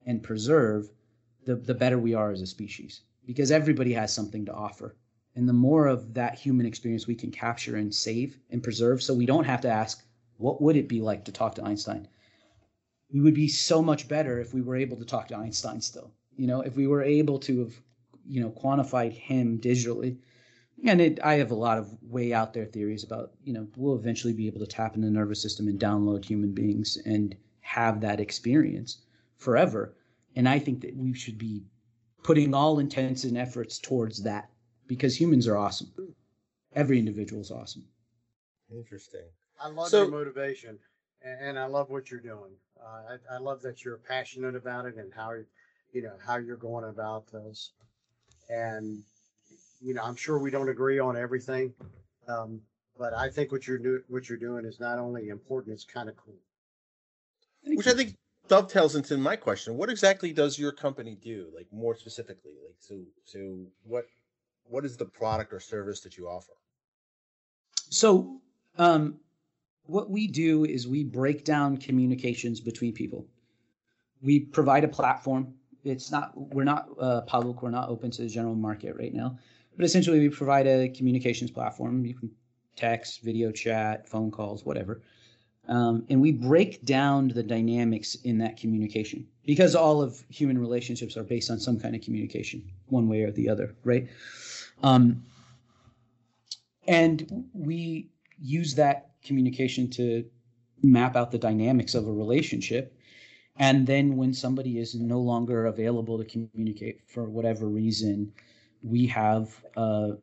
and preserve the, the better we are as a species because everybody has something to offer. And the more of that human experience we can capture and save and preserve, so we don't have to ask, what would it be like to talk to Einstein? We would be so much better if we were able to talk to Einstein still. You know, if we were able to have, you know, quantified him digitally. And it, I have a lot of way out there theories about, you know, we'll eventually be able to tap into the nervous system and download human beings and have that experience forever and I think that we should be putting all intents and efforts towards that because humans are awesome. Every individual is awesome. Interesting. I love So- your motivation, and, and I love what you're doing. Uh, I, I love that you're passionate about it and how you know how you're going about this. And you know, I'm sure we don't agree on everything, um, but I think what you're do, what you're doing is not only important; it's kind of cool. Which I think dovetails into my question. What exactly does your company do? Like more specifically, like so so what what is the product or service that you offer? So, um, what we do is we break down communications between people. We provide a platform. It's not we're not uh, public. We're not open to the general market right now. But essentially, we provide a communications platform. You can text, video chat, phone calls, whatever. Um, and we break down the dynamics in that communication because all of human relationships are based on some kind of communication, one way or the other, right? Um, and we use that communication to map out the dynamics of a relationship. And then when somebody is no longer available to communicate for whatever reason we have a,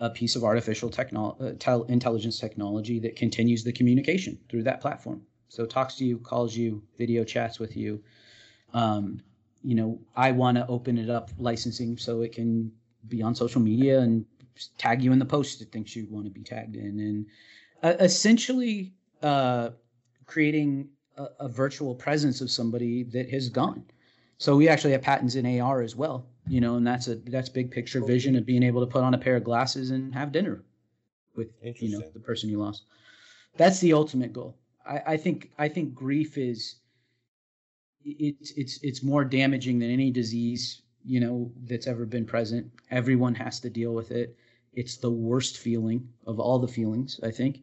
a, piece of artificial technol- uh, tel- intelligence technology that continues the communication through that platform. So talks to you calls you video chats with you. Um, you know i want to open it up licensing so it can be on social media and tag you in the post it thinks you want to be tagged in. And uh, essentially uh, creating a, a virtual presence of somebody that has gone. So we actually have patents in ar as well you know and that's a that's big picture vision of being able to put on a pair of glasses and have dinner with you know the person you lost. That's the ultimate goal. I, I think i think grief is it's it's it's more damaging than any disease you know that's ever been present. Everyone has to deal with it it's the worst feeling of all the feelings i think.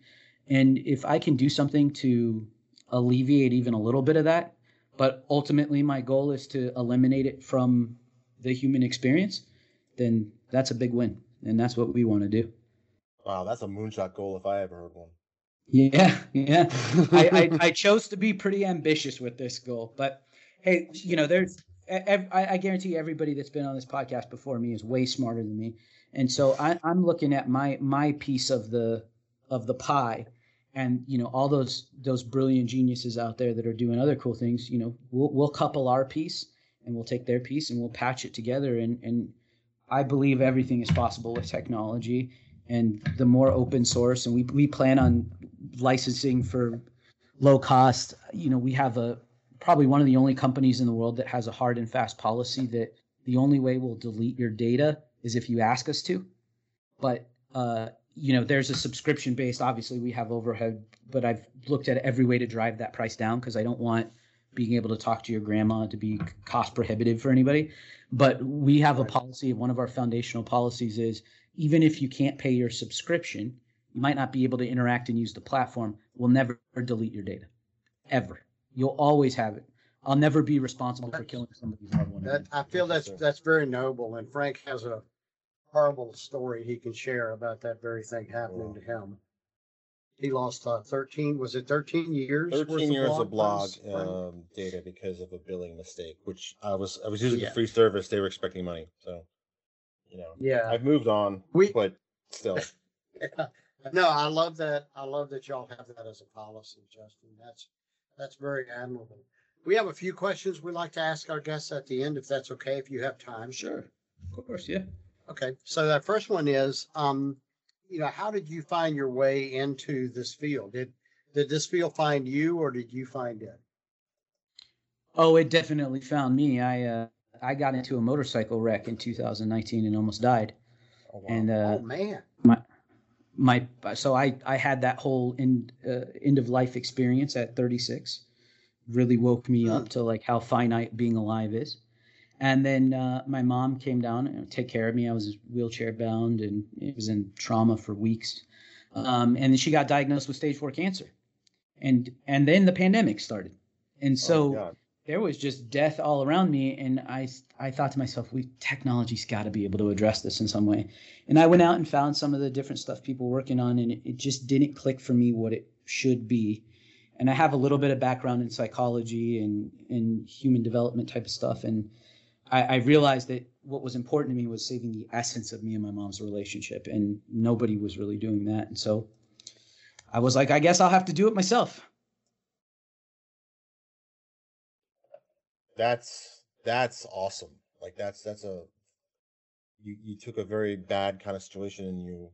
And if i can do something to alleviate even a little bit of that but ultimately my goal is to eliminate it from the human experience then that's a big win. And that's what we want to do. Wow, that's a moonshot goal if I ever heard one. yeah yeah. I, I i chose to be pretty ambitious with this goal but hey you know there's I, I guarantee everybody that's been on this podcast before me is way smarter than me and so I, i'm looking at my my piece of the of the pie. And you know all those those brilliant geniuses out there that are doing other cool things you know we'll, we'll couple our piece and we'll take their piece and we'll patch it together. And and i believe everything is possible with technology. And the more open source and we, we plan on licensing for low cost. You know we have a probably one of the only companies in the world that has a hard and fast policy that the only way we'll delete your data is if you ask us to. But uh, you know there's a subscription based obviously we have overhead but i've looked at every way to drive that price down because i don't want being able to talk to your grandma to be cost prohibitive for anybody. But we have a policy one of our foundational policies is even if you can't pay your subscription you might not be able to interact and use the platform. We'll never delete your data. Ever. You'll always have it. I'll never be responsible for killing somebody's loved one. That I feel that's that's very noble, and Frank has a horrible story he can share about that very thing happening to him. he lost uh, 13. Was it 13 years? 13 years of blog posts? Right. um, data because of a billing mistake, which I was I was using Yeah. the free service. They were expecting money, so you know yeah. I've moved on, We- but still. No, I love that. I love that y'all have that as a policy, Justin. That's that's very admirable. We have a few questions we'd like to ask our guests at the end, if that's okay, if you have time. Sure. Of course, yeah. Okay, so that first one is, um, you know, how did you find your way into this field? Did did this field find you, or did you find it? Oh, it definitely found me. I uh, I got into a motorcycle wreck in 2019 and almost died. Oh, wow. And uh, oh man, my so I I had that whole end uh, end of life experience at 36. Really woke me up Hmm. to like how finite being alive is. And then uh, my mom came down and take care of me. I was wheelchair bound and it was in trauma for weeks. Um, and then she got diagnosed with stage four cancer. And and then the pandemic started. And Oh, so God. there was just death all around me and i i thought to myself we technology's got to be able to address this in some way and i went out and found some of the different stuff people were working on and it, it just didn't click for me what it should be and i have a little bit of background in psychology and and human development type of stuff and I, I realized that what was important to me was saving the essence of me and my mom's relationship and nobody was really doing that and so i was like i guess i'll have to do it myself That's that's awesome. Like that's that's a you you took a very bad kind of situation and you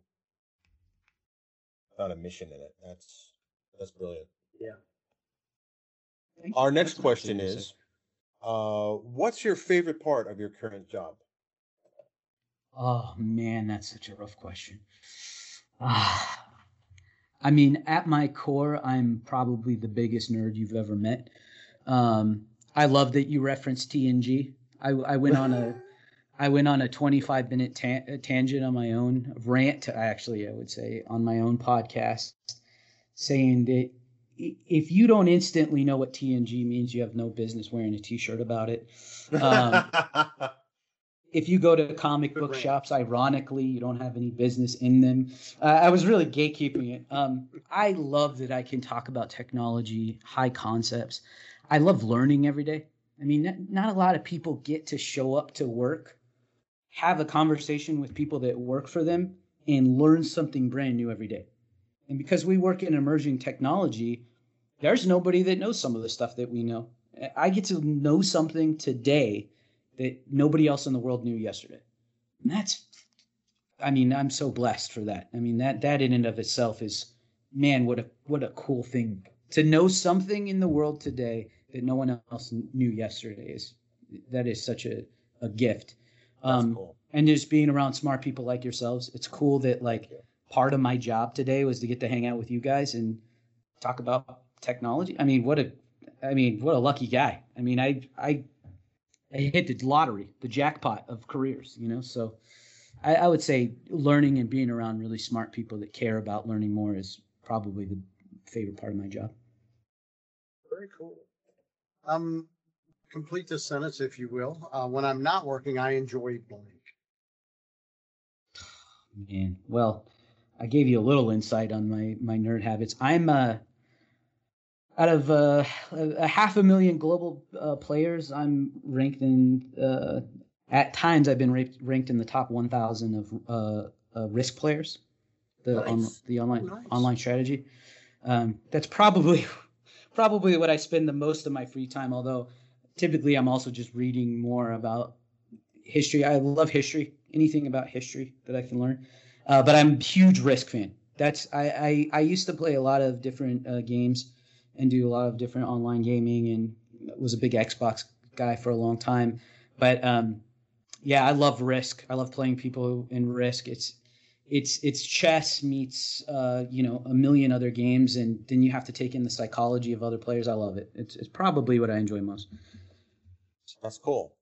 found a mission in it. That's that's brilliant. Thank Our you. next That's question nice to is, uh, what's your favorite part of your current job? Oh man, that's such a rough question. Ah, I mean, at my core, I'm probably the biggest nerd you've ever met. Um, I love that you referenced TNG. I, I went on a, I went on a 25 minute ta- uh, tangent on my own rant. Actually, I would say on my own podcast, saying that if you don't instantly know what TNG means, you have no business wearing a T-shirt about it. Um, if you go to comic book rant. shops, ironically, you don't have any business in them. Uh, I was really gatekeeping it. Um, I love that I can talk about technology, high concepts. I love learning every day. I mean, not, not a lot of people get to show up to work, have a conversation with people that work for them, and learn something brand new every day. And because we work in emerging technology, there's nobody that knows some of the stuff that we know. I get to know something today that nobody else in the world knew yesterday. And that's I mean, I'm so blessed for that. I mean, that that in and of itself is man, what a what a cool thing. To know something in the world today that no one else knew yesterday is that is such a, a gift. That's Um, cool. and just being around smart people like yourselves, it's cool that like part of my job today was to get to hang out with you guys and talk about technology. I mean, what a I mean, what a lucky guy. I mean, I I I hit the lottery, the jackpot of careers, you know. So I, I would say learning and being around really smart people that care about learning more is probably the favorite part of my job. very cool. Um, complete this sentence, if you will. Uh, when I'm not working, I enjoy blank. Man, well, I gave you a little insight on my my nerd habits. I'm uh out of uh, a half a million global uh, players, I'm ranked in uh, at times I've been ranked, ranked in the top 1,000 of uh, uh, risk players, the on, the online Nice. online strategy. Um, that's probably probably what I spend the most of my free time. Although typically I'm also just reading more about history. I love history, anything about history that I can learn. Uh, but I'm a huge Risk fan. That's I, I I used to play a lot of different uh, games and do a lot of different online gaming and was a big Xbox guy for a long time. But um, yeah, I love Risk. I love playing people in Risk. It's it's it's chess meets uh, you know a million other games, and then you have to take in the psychology of other players. I love it. It's it's probably what I enjoy most. That's cool.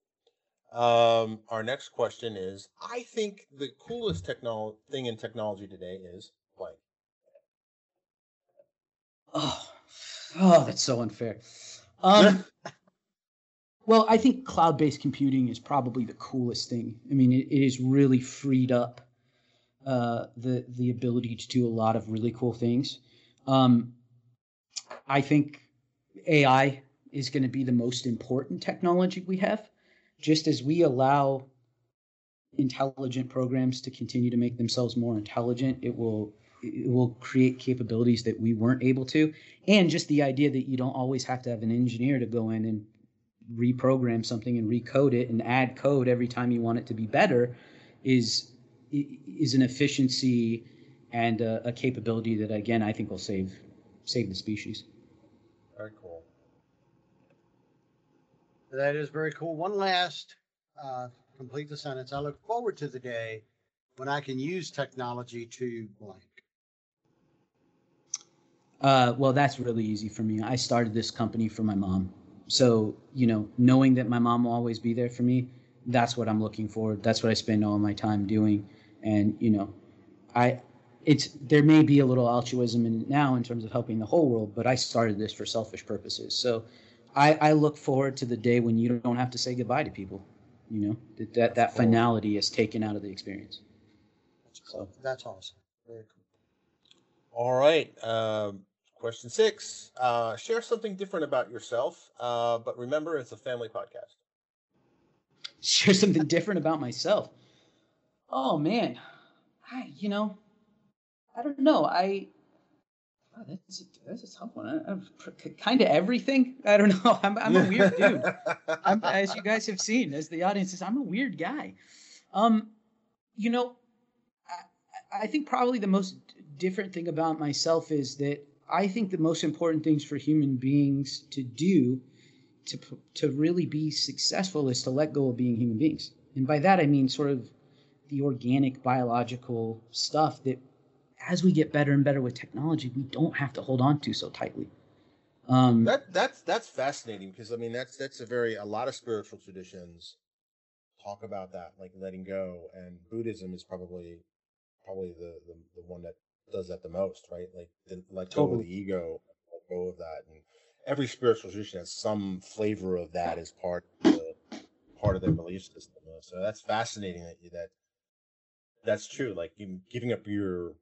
Um, our next question is: I think the coolest technol thing in technology today is blank. Oh, oh, that's so unfair. Um, well, I think cloud-based computing is probably the coolest thing. I mean, it, it has really freed up uh, the the ability to do a lot of really cool things. Um, I think AI is going to be the most important technology we have, just as we allow intelligent programs to continue to make themselves more intelligent. It will it will create capabilities that we weren't able to, and just the idea that you don't always have to have an engineer to go in and reprogram something and recode it and add code every time you want it to be better is is an efficiency and a, a capability that again I think will save save the species. Very cool. That is very cool. One last uh, complete the sentence. I look forward to the day when I can use technology to blank. Uh, well, that's really easy for me. I started this company for my mom. So, you know, knowing that my mom will always be there for me, that's what I'm looking for. That's what I spend all my time doing. And, you know, I, it's, there may be a little altruism in it now in terms of helping the whole world, but I started this for selfish purposes. So I, I look forward to the day when you don't have to say goodbye to people, you know, that, that, that finality is taken out of the experience. That's cool. That's awesome. Very cool. All right. Um, question six. Uh, share something different about yourself, uh, but remember, it's a family podcast. Share something different about myself. Oh man, I you know, I don't know. I oh, that's a, that's a tough one. I, kind of everything. I don't know. I'm I'm a weird dude. I'm, as you guys have seen, as the audience is, I'm a weird guy. Um, you know, I, I think probably the most different thing about myself is that I think the most important things for human beings to do to to really be successful is to let go of being human beings. And by that I mean sort of the organic biological stuff that as we get better and better with technology, we don't have to hold on to so tightly. Um, that that's that's fascinating because I mean that's that's a very a lot of spiritual traditions talk about that like letting go and Buddhism is probably probably the the, the one that does that the most right like the, let go Totally. of the ego let go of that and every spiritual tradition has some flavor of that as part of the, part of their belief system so that's fascinating that you that that's true like you giving up your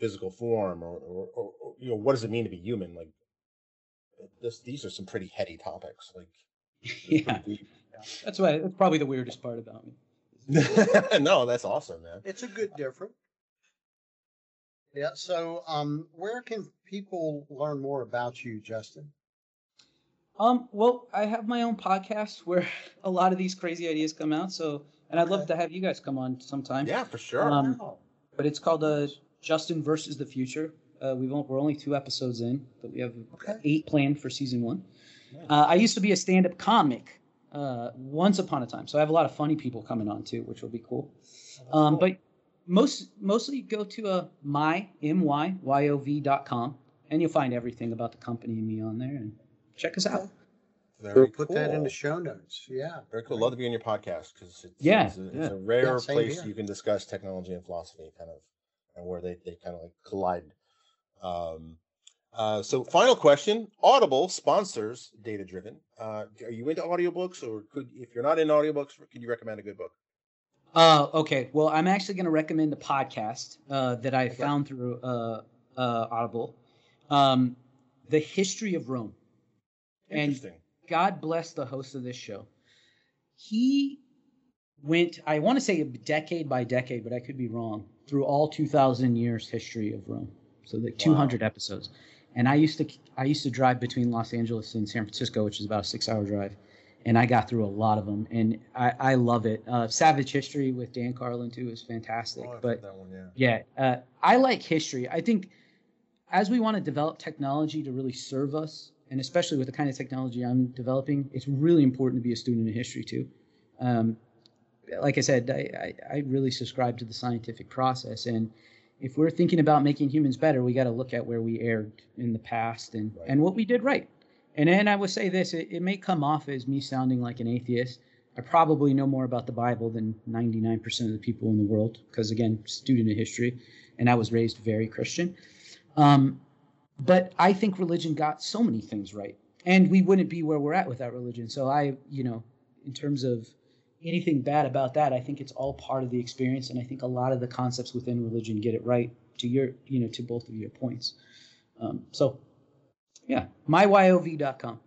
physical form or, or, or, or you know what does it mean to be human like this these are some pretty heady topics like they're yeah, that's why that's probably the weirdest part about me. no that's awesome man It's a good different. Yeah. So, um, where can people learn more about you, Justin? Um, well, I have my own podcast where a lot of these crazy ideas come out. So, and I'd love to have you guys come on sometime. yeah for sure Um, Wow. but it's called uh, Justin versus the Future. Uh, we've on- we're only two episodes in, but we have Okay. eight planned for season one. Nice. Uh, I used to be a stand-up comic uh, once upon a time, so I have a lot of funny people coming on too, which will be cool. Um, but most mostly go to a my m y y o v dot com, and you'll find everything about the company and me on there, and check us out. Very We'll put that in the show notes. Yeah. Very cool. Love to be on your podcast because it's, Yeah, it's, a, it's a rare Yeah, place here. you can discuss technology and philosophy, kind of, and where they, they kind of like collide. Um, uh, so, final question: Audible sponsors Data Driven. Uh, are you into audiobooks, or could if you're not in audiobooks, could you recommend a good book? Uh, okay. Well, I'm actually going to recommend the podcast uh, that I found through uh, uh, Audible, um, "The History of Rome." And God bless the host of this show. He went, I want to say a decade by decade, but I could be wrong, through all 2,000 years history of Rome. So like 200 episodes. And I used to I used to drive between Los Angeles and San Francisco, which is about a six hour drive. And I got through a lot of them, and I, I love it. Uh, Savage History with Dan Carlin too is fantastic. Oh, but that one, yeah. yeah, uh, I like history. I think as we want to develop technology to really serve us, and especially with the kind of technology I'm developing, it's really important to be a student of history too. Um, like I said, I, I, I really subscribe to the scientific process, and if we're thinking about making humans better, we got to look at where we erred in the past and Right. and what we did right. And then I would say this: it, it may come off as me sounding like an atheist. I probably know more about the Bible than 99% of the people in the world, because again, student of history, and I was raised very Christian. Um, but I think religion got so many things right, and we wouldn't be where we're at without religion. So I, you know, in terms of anything bad about that, I think it's all part of the experience, and I think a lot of the concepts within religion get it right. To your, you know, to both of your points. Um, so, yeah, myyov.com.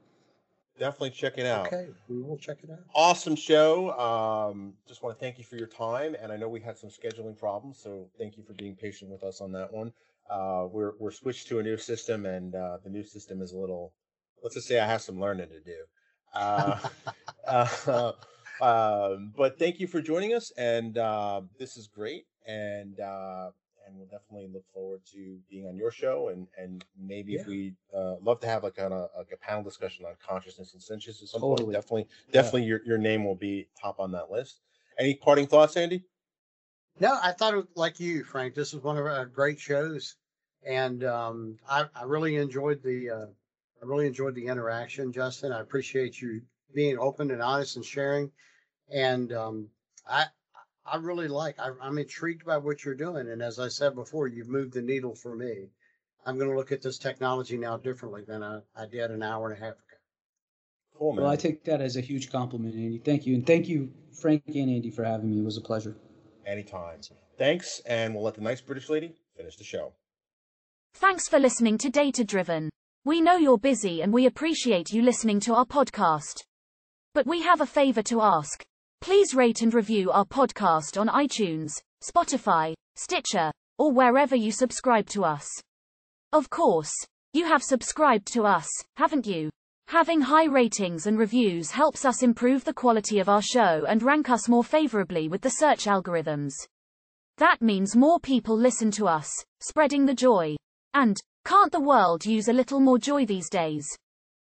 Definitely check it out. Okay, we will check it out. Awesome show. Um, just want to thank you for your time, and I know we had some scheduling problems, so thank you for being patient with us on that one. Uh, we're we're switched to a new system, and uh, the new system is a little. Let's just say I have some learning to do. Uh, uh, um, but thank you for joining us, and uh, this is great, and uh, and we'll definitely look forward to being on your show, and and maybe if we uh, love to have like kind of like a panel discussion on consciousness and sentience at some point, Totally. definitely definitely your your name will be top on that list. Any parting thoughts, Andy? No, I thought it, like you, Frank. This was one of our great shows, and um, I, I really enjoyed the uh, I really enjoyed the interaction, Justin. I appreciate you being open and honest and sharing, and um, I I really like. I, I'm intrigued by what you're doing, and as I said before, you've moved the needle for me. I'm going to look at this technology now differently than I, I did an hour and a half ago. Cool, man. Well, I take that as a huge compliment, Andy. Thank you. And thank you, Frank and Andy, for having me. It was a pleasure. Anytime. Thanks, and we'll let the nice British lady finish the show. Thanks for listening to Data Driven. We know you're busy and we appreciate you listening to our podcast. But we have a favor to ask. Please rate and review our podcast on iTunes, Spotify, Stitcher, or wherever you subscribe to us. Of course, you have subscribed to us, haven't you? Having high ratings and reviews helps us improve the quality of our show and rank us more favorably with the search algorithms. That means more people listen to us, spreading the joy. And, can't the world use a little more joy these days?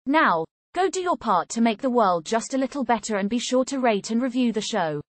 Now, go do your part to make the world just a little better and be sure to rate and review the show.